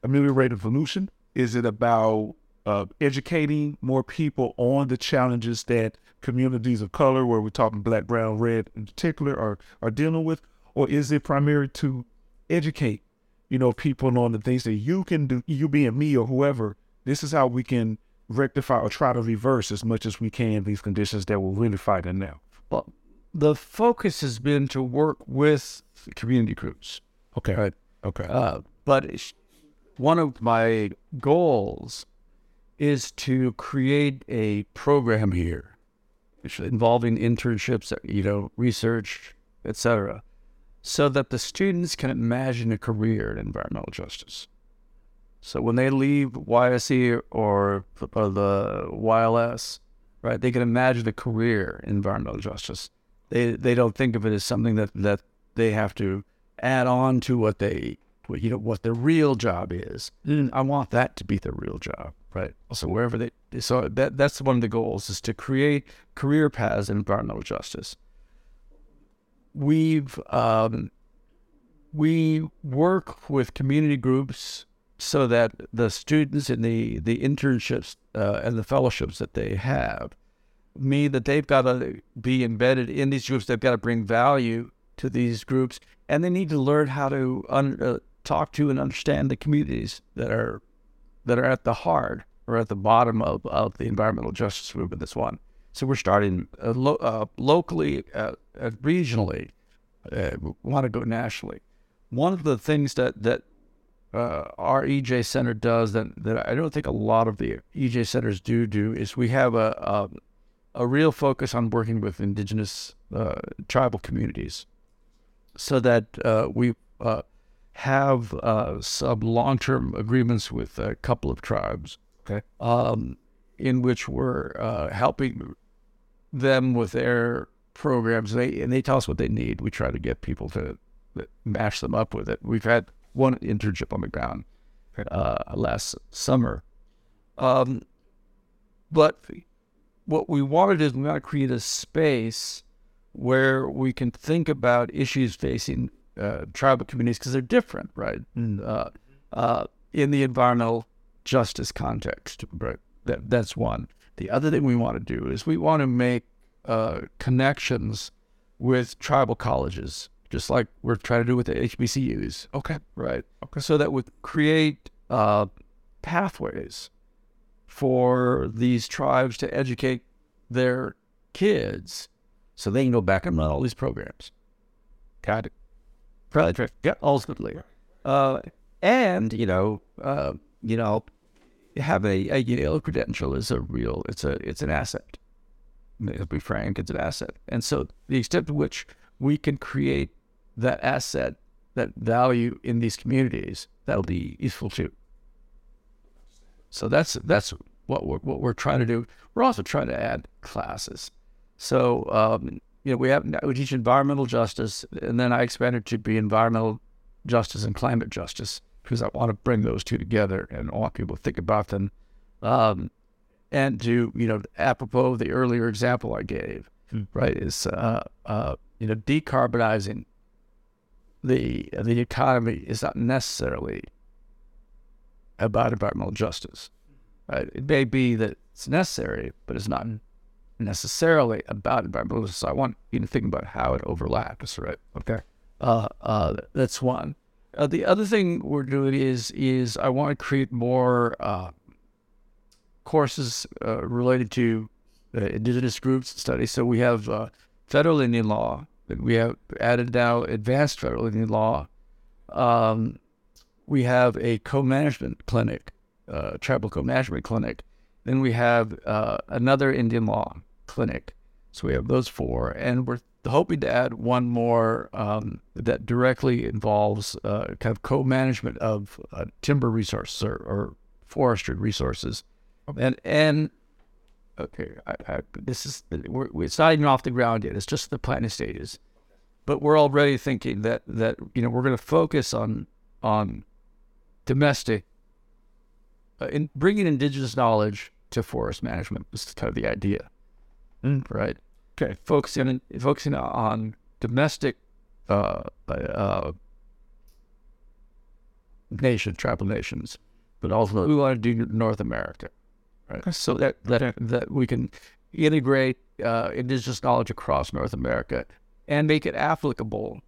ameliorating pollution? Is it about uh, educating more people on the challenges that communities of color, where we're talking black, brown, red in particular, are are dealing with, or is it primarily to educate, you know, people on the things that you can do, you being me or whoever. This is how we can rectify or try to reverse as much as we can these conditions that we're really fighting now. Well, the focus has been to work with community groups. Okay. Right. Okay. Uh, but one of my goals is to create a program here involving internships, you know, research, etc., so that the students can imagine a career in environmental justice. So when they leave YSE or, or the YLS, right, they can imagine a career in environmental justice. They they don't think of it as something that, that they have to add on to what they what, you know what their real job is. Mm. I want that to be their real job, right? So wherever they so that that's one of the goals is to create career paths in environmental justice. We've um, we work with community groups so that the students in the the internships uh, and the fellowships that they have mean that they've got to be embedded in these groups. They've got to bring value to these groups, and they need to learn how to un- uh, talk to and understand the communities that are that are at the heart or at the bottom of, of the environmental justice movement. That's one. So we're starting uh, lo- uh, locally, uh, uh, regionally. Uh, want to go nationally. One of the things that that uh, our EJ Center does that, that I don't think a lot of the EJ centers do do is we have a a, a real focus on working with indigenous tribal communities, so that we have uh, some long term agreements with a couple of tribes, Okay. um, in which we're uh, helping them with their programs. They and they tell us what they need. We try to get people to match them up with it. We've had one internship on the ground uh, last summer. Um, but what we wanted is we want to create a space where we can think about issues facing uh, tribal communities because they're different, right? And, uh, uh, in the environmental justice context, right? That, that's one. The other thing we want to do is we want to make uh, connections with tribal colleges, just like we're trying to do with the HBCUs. Okay. Right. Okay. So that would create uh, pathways for these tribes to educate their kids so they can go back and run all these programs. Got it. Right. Yeah. Ultimately. Uh, and, you know, uh, you know, have a, a Yale credential is a real, it's a, it's an asset. To be frank, it's an asset. And so the extent to which we can create that asset, that value in these communities, that'll be useful too. So that's that's what we're what we're trying to do. We're also trying to add classes. So um, you know we have we teach environmental justice, and then I expanded to be environmental justice and climate justice because I want to bring those two together and I want people to think about them. Um, and to you know, apropos of the earlier example I gave, Hmm. right, is uh, uh, you know decarbonizing the the economy is not necessarily about environmental justice. Right? It may be that it's necessary, but it's not necessarily about environmental justice. I want you to think about how it overlaps. Right? Okay. Uh, uh, that's one. Uh, the other thing we're doing is is I want to create more uh, courses uh, related to uh, indigenous groups and studies. So we have uh, federal Indian law. and We have added now advanced federal Indian law. Um, we have a co-management clinic, uh, tribal co-management clinic. Then we have uh, another Indian law clinic. So we have those four, and we're hoping to add one more um, that directly involves uh, kind of co-management of uh, timber resources or, or forestry resources, and and okay, I, I, this is we're, it's not even off the ground yet. It's just the planning stages, but we're already thinking that that you know we're going to focus on on domestic uh, in bringing indigenous knowledge to forest management. This is kind of the idea, Mm. right? Okay. Focusing focusing on domestic uh, uh, nation, tribal nations, but also we want to do North America, right? So that that that we can integrate uh, indigenous knowledge across North America and make it applicable,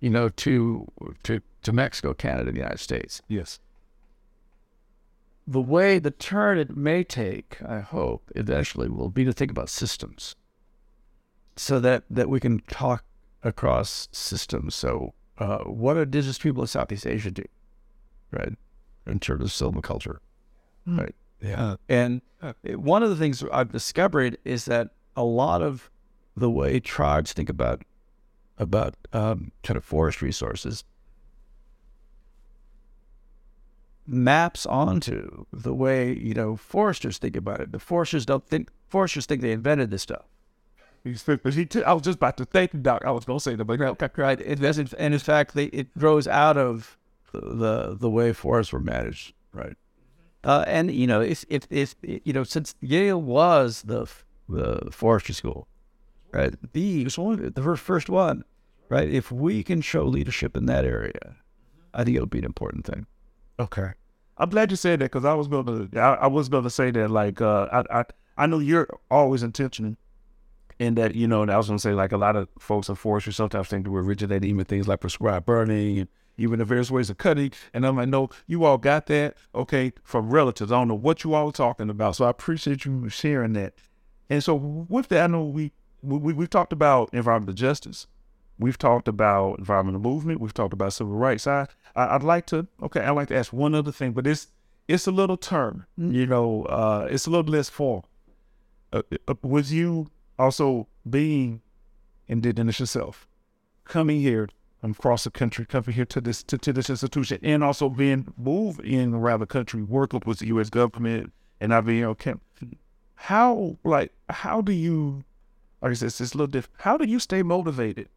you know, to to to Mexico, Canada, and the United States. Yes. The way the turn it may take, I hope, eventually will be to think about systems, so that that we can talk across systems. So, uh, what do indigenous people in Southeast Asia do, right, in terms of silviculture, right? Yeah. And it- one of the things I've discovered is that a lot of the way tribes think about about um, kind of forest resources maps onto the way you know foresters think about it. The foresters don't think foresters think they invented this stuff. But he t- I was just about to thank you, Doc. I was gonna say that, but Right, right. It doesn't, and in fact, they, it grows out of the, the the way forests were managed. Right. Uh, and you know, if, if if you know, since Yale was the the forestry school, right? The the first first one, right? If we can show leadership in that area, I think it'll be an important thing. Okay. I'm glad you said that because I was gonna I, I was gonna say that like uh I I I know you're always intentional in that you know and I was gonna say like a lot of folks in forestry sometimes think we're originating even things like prescribed burning and even the various ways of cutting and I'm like no you all got that okay from relatives. I don't know what you all were talking about so I appreciate you sharing that. And so with that I know we we we've talked about environmental justice We've talked about environmental movement. We've talked about civil rights. I, I I'd like to okay. I'd like to ask one other thing, but it's it's a little term. You know, uh, it's a little less formal. Uh, uh, with you also being indigenous yourself, coming here from across the country, coming here to this to, to this institution, and also being moved in around the country, working with the U.S. government, and I've been okay. How like how do you? Like I said, it's a little different. How do you stay motivated?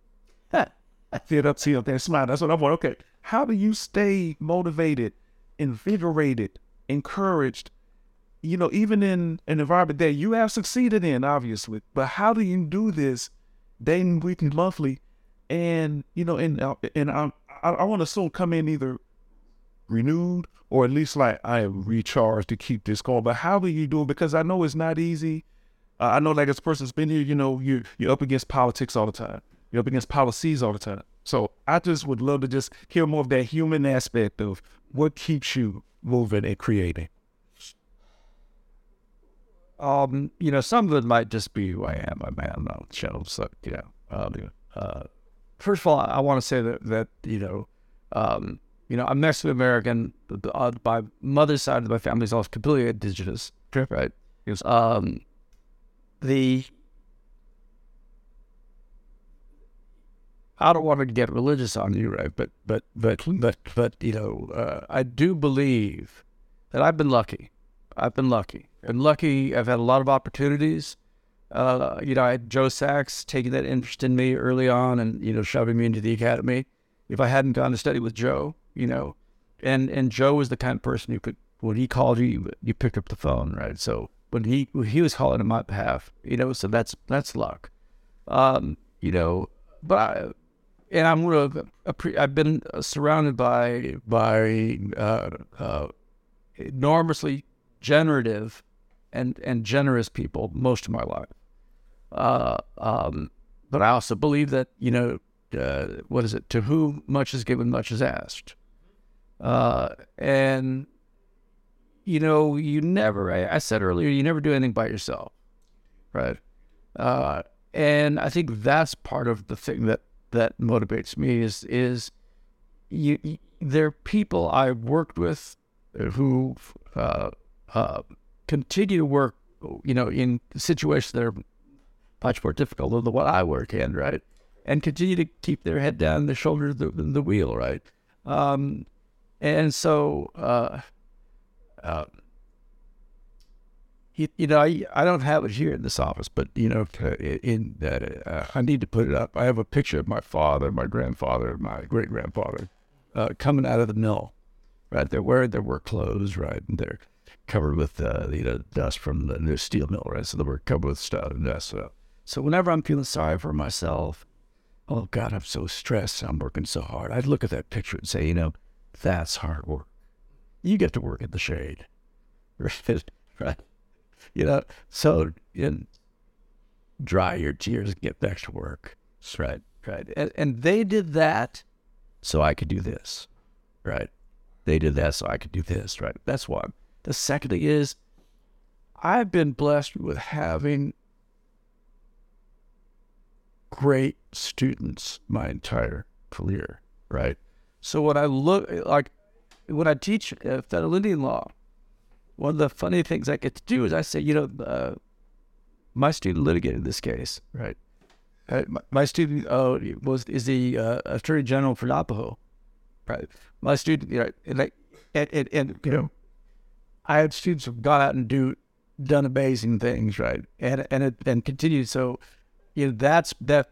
Sit up, sit up there, smile. That's what I want. Okay. How do you stay motivated, invigorated, encouraged? You know, even in an environment that you have succeeded in, obviously, but how do you do this day and week and monthly? And, you know, and, uh, and I, I, I want to soon come in either renewed or at least like I am recharged to keep this going. But how do you do it? Because I know it's not easy. Uh, I know like as a person's been here, you know, you're, you're up against politics all the time You're up against policies all the time. So I just would love to just hear more of that human aspect of what keeps you moving and creating. Um, you know, some of it might just be who I am. I man, no show. So you know, um, uh, first of all, I want to say that that you know, um, you know, I'm Mexican American. Uh, my mother's side of my family is also completely indigenous. Right. Yes. Um, the I don't want to get religious on you, right? But but but but but you know, uh, I do believe that I've been lucky. I've been lucky. Been lucky. I've had a lot of opportunities. Uh, you know, I had Joe Sax taking that interest in me early on, and you know, shoving me into the academy. If I hadn't gone to study with Joe, you know, and and Joe was the kind of person who could, when he called you, you, you picked up the phone, right? So when he when he was calling on my behalf, you know, so that's that's luck. Um, you know, but I, and I'm real, I've been surrounded by by uh, uh, enormously generative and and generous people most of my life. Uh, um, but I also believe that you know uh, what is it? To whom much is given, much is asked. Uh, and you know, you never. I, I, said earlier, you never do anything by yourself, right? Uh, and I think that's part of the thing that that motivates me is is you, you there are people I've worked with who uh, uh, continue to work, you know, in situations that are much more difficult than what I work in, right? And continue to keep their head down, the shoulder the, the wheel, right? Um, and so, uh, uh, you, you, know, I, I don't have it here in this office, but you know, in uh, uh, I need to put it up. I have a picture of my father, my grandfather, my great grandfather, uh, coming out of the mill, right? They're wearing their work clothes, right? And they're covered with uh, you know dust from the new steel mill, right? So they were covered with stuff and dust. So, so whenever I'm feeling sorry for myself, oh God, I'm so stressed. I'm working so hard. I'd look at that picture and say, you know, that's hard work. You get to work in the shade, right? You know, so in dry your tears get back to work. Right, right. And, and they did that so I could do this, right? They did that so I could do this, right? That's one. The second thing is, I've been blessed with having great students my entire career, right? So when I look, like, when I teach uh, federal Indian law, one of the funny things I get to do is I say, you know, uh, my student litigated this case, right? Uh, my, my, student uh, was is the uh, attorney general for Navajo, right? My student, you know, and, I, and, and, and you know, I had students who've gone out and do done amazing things, right? And and it, and continue. So, you know, that's that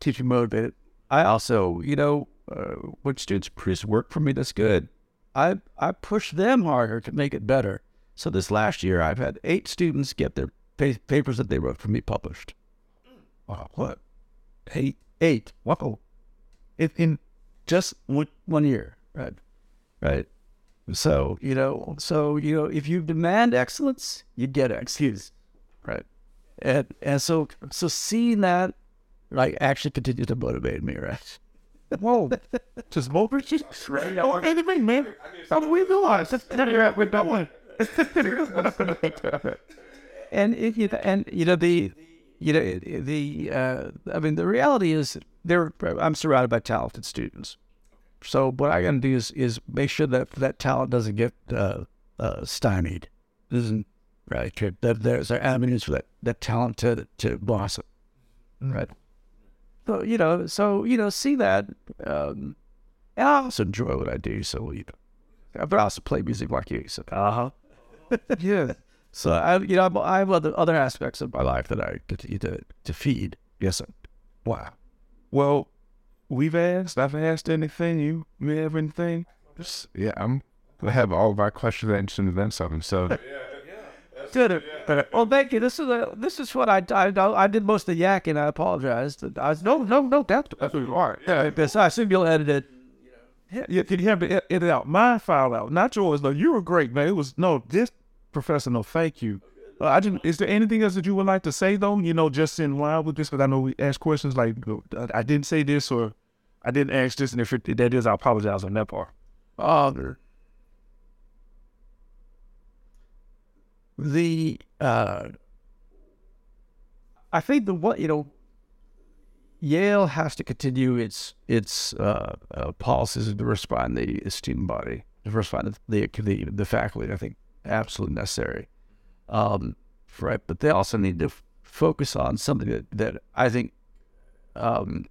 me motivated. I also, you know, uh, when students produce work for me that's good, I I push them harder to make it better. So this last year, I've had eight students get their pa- papers that they wrote for me published. Wow, what? Eight, eight. Wow. In, in just one, one year, right? Right. So, you know, so, you know, if you demand excellence, you get excellence. Right. And, and so, so seeing that, like, actually continues to motivate me, right? Whoa. Just motivate Right. Oh, anyway, man. I'm with the lies. We're done. and, it, you know, and, you know, the, you know, the, uh, I mean, the reality is there, I'm surrounded by talented students so what I got to do is is make sure that that talent doesn't get uh, uh, stymied. Doesn't right? That there's avenues for that that talent to to blossom, right? So you know, so you know, see that, um, and I also enjoy what I do. So you know, but I also play music like you. So uh huh, yeah. So I, you know, I have other other aspects of my life that I continue to to feed. Yes, sir. Wow. Well, we've asked. I've asked anything. You, you have anything? Just, yeah, I'm. I have all of our questions answered and then something. So. Good. Well, thank you. This is a, this is what I, I I did most of the yakking. I apologize. I was no no no that's that's what you are. Yeah, because I assume you'll edit it. Yeah, you, you have to edit out my file out, not yours. No, you were great, man. It was no this professor. No, thank you Uh, I is there anything else that you would like to say though? You know, just in line with this, because I know we asked questions like, I didn't say this or I didn't ask this, and if it, that is, I apologize on that part. Uh, the uh, I think the what you know, Yale has to continue its its uh, uh, policies to diversifying the student body, diversifying the the, the faculty. I think absolutely necessary, um, right? But they also need to f- focus on something that that I think um,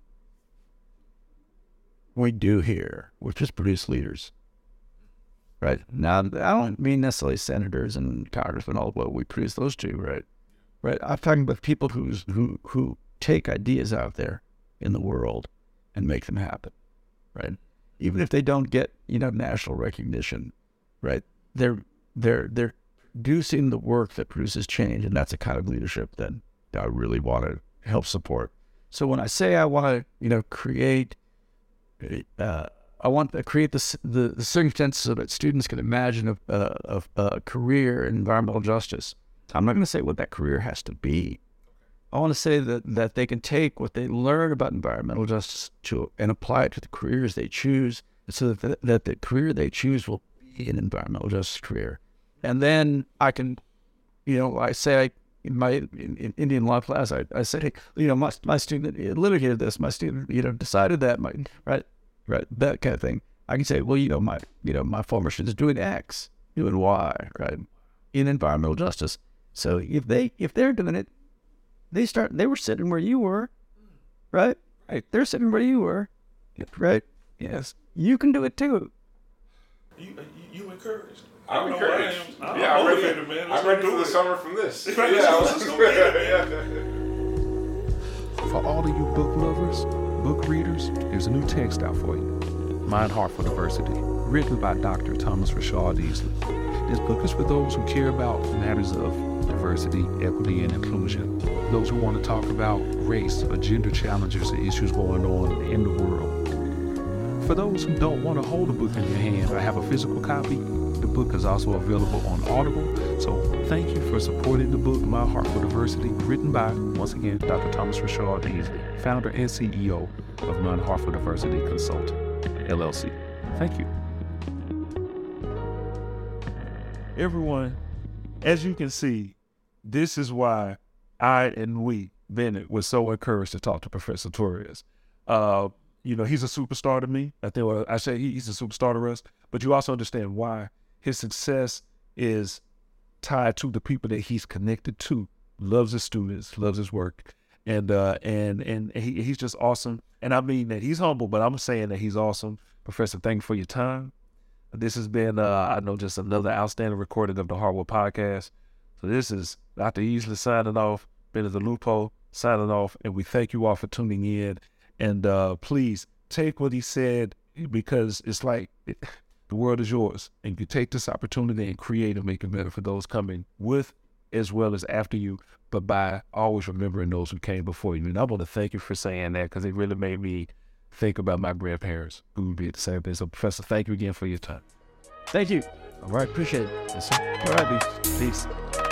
we do here, which is produce leaders. Right now, I don't mean necessarily senators and congressmen, although we produce those two, right? Right. I'm talking about people who's who who take ideas out there in the world and make them happen, right? Even if they don't get you know national recognition, right? They're they're they're producing the work that produces change, and that's a kind of leadership that, I really want to help support. So when I say I want to, you know, create uh, I want to create the, the, the circumstances so that students can imagine a, a, a career in environmental justice. I'm not going to say what that career has to be. I want to say that, that they can take what they learn about environmental justice to and apply it to the careers they choose, so that the, that the career they choose will be an environmental justice career. And then I can, you know, I say I, in my in, in Indian law class, I, I say, you know, my, my student litigated this. My student, you know, decided that, my, right? right? That kind of thing. I can say, well, you know, my you know my former students doing X, doing Y, right? In environmental justice. So if they if they're doing it, they start they were sitting where you were, right? Right. They're sitting where you were, right? Yes. You can do it too. You, you encouraged. I'm know I encouraged. am. I'm yeah, I'm ready. motivated, man. Let's I'm ready do for the summer from this. Right, let's go- let's go get it. For all of you book lovers, book readers, there's a new text out for you. Mind Heart for Diversity, written by Dr. Thomas Rashad Easley. This book is for those who care about matters of diversity, equity, and inclusion. Those who want to talk about race or gender challenges and issues going on in the world. For those who don't want to hold a book in your hand or have a physical copy, the book is also available on Audible. So thank you for supporting the book My Heart for Diversity, written by, once again, Dr. Thomas Rashad Easley, founder and CEO of My Heart for Diversity Consulting, LLC. Thank you. Everyone, as you can see, this is why I and we, Bennett, was so encouraged to talk to Professor Torres. Uh, you know, he's a superstar to me. I think well, I say he, he's a superstar to us, but you also understand why his success is tied to the people that he's connected to. Loves his students, loves his work, and uh, and and he, he's just awesome. And I mean that he's humble, but I'm saying that he's awesome. Professor, thank you for your time. This has been, uh, I know, just another outstanding recording of the Hardwood Podcast. So this is Dr. Easley signing off, Ben Bennett Olupo signing off, and we thank you all for tuning in. And uh, please take what he said because it's like it, the world is yours, and you take this opportunity and create and make it better for those coming with as well as after you, but by always remembering those who came before you. And I want to thank you for saying that because it really made me think about my grandparents who would be at the same thing. So, Professor, thank you again for your time. Thank you. All right. Appreciate it. Yes. All right, peace. Peace.